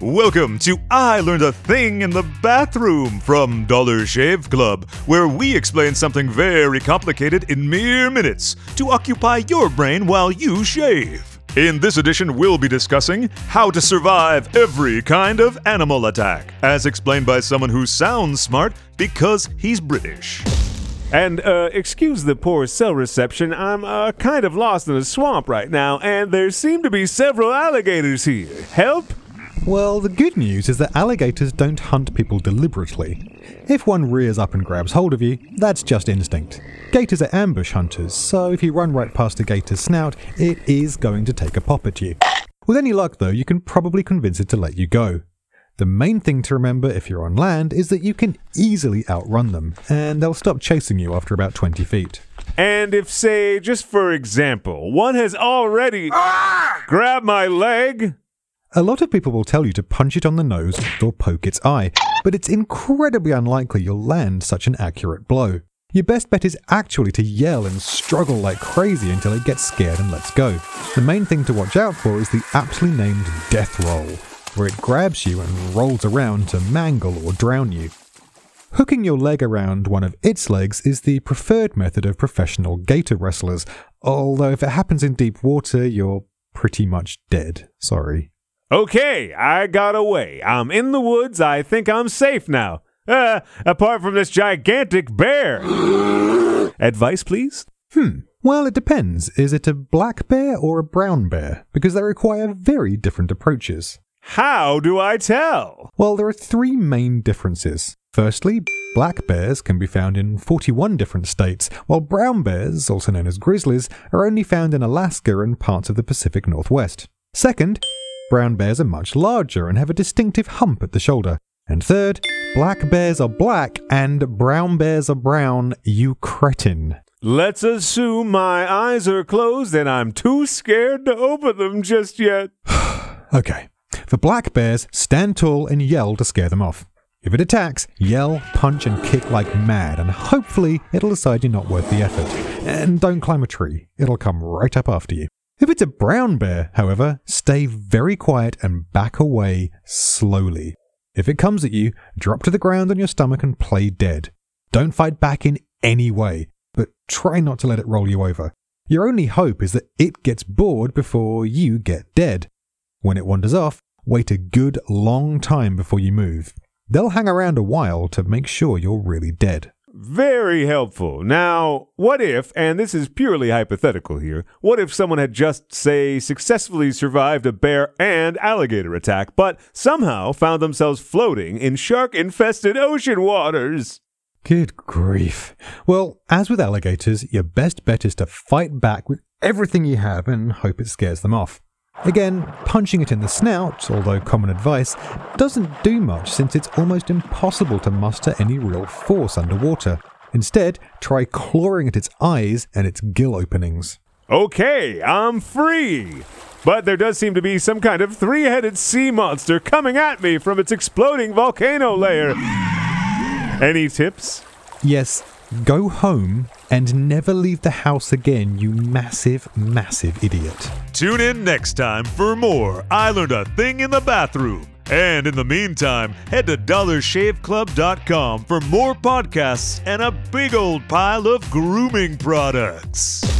Welcome to I Learned a Thing in the Bathroom from Dollar Shave Club, where we explain something very complicated in mere minutes to occupy your brain while you shave. In this edition, we'll be discussing how to survive every kind of animal attack, as explained by someone who sounds smart because he's British. And, uh, excuse the poor cell reception, I'm, uh, kind of lost in a swamp right now, and there seem to be several alligators here. Help? Well, the good news is that alligators don't hunt people deliberately. If one rears up and grabs hold of you, that's just instinct. Gators are ambush hunters, so if you run right past a gator's snout, it is going to take a pop at you. With any luck, though, you can probably convince it to let you go. The main thing to remember if you're on land is that you can easily outrun them, and they'll stop chasing you after about 20 feet. And if, say, just for example, one has already ah! grabbed my leg, A lot of people will tell you to punch it on the nose or poke its eye, but it's incredibly unlikely you'll land such an accurate blow. Your best bet is actually to yell and struggle like crazy until it gets scared and lets go. The main thing to watch out for is the aptly named death roll, where it grabs you and rolls around to mangle or drown you. Hooking your leg around one of its legs is the preferred method of professional gator wrestlers, although if it happens in deep water, you're pretty much dead. Sorry. Okay, I got away. I'm in the woods. I think I'm safe now. Uh, apart from this gigantic bear. Advice, please? Hmm. Well, it depends. Is it a black bear or a brown bear? Because they require very different approaches. How do I tell? Well, there are three main differences. Firstly, black bears can be found in 41 different states, while brown bears, also known as grizzlies, are only found in Alaska and parts of the Pacific Northwest. Second, brown bears are much larger and have a distinctive hump at the shoulder. And third, black bears are black and brown bears are brown, you cretin. Let's assume my eyes are closed and I'm too scared to open them just yet. Okay. For black bears, stand tall and yell to scare them off. If it attacks, yell, punch, and kick like mad, and hopefully it'll decide you're not worth the effort. And don't climb a tree, it'll come right up after you. If it's a brown bear, however, stay very quiet and back away slowly. If it comes at you, drop to the ground on your stomach and play dead. Don't fight back in any way, but try not to let it roll you over. Your only hope is that it gets bored before you get dead. When it wanders off, wait a good long time before you move. They'll hang around a while to make sure you're really dead. Very helpful. Now, what if, and this is purely hypothetical here, what if someone had just, say, successfully survived a bear and alligator attack, but somehow found themselves floating in shark infested ocean waters? Good grief. Well, as with alligators, your best bet is to fight back with everything you have and hope it scares them off. Again, punching it in the snout, although common advice, doesn't do much since it's almost impossible to muster any real force underwater. Instead, try clawing at its eyes and its gill openings. Okay, I'm free. But there does seem to be some kind of three headed sea monster coming at me from its exploding volcano layer. Any tips? Yes, go home and never leave the house again, you massive, massive idiot. Tune in next time for more I Learned a Thing in the Bathroom. And in the meantime, head to dollarshaveclub.com for more podcasts and a big old pile of grooming products.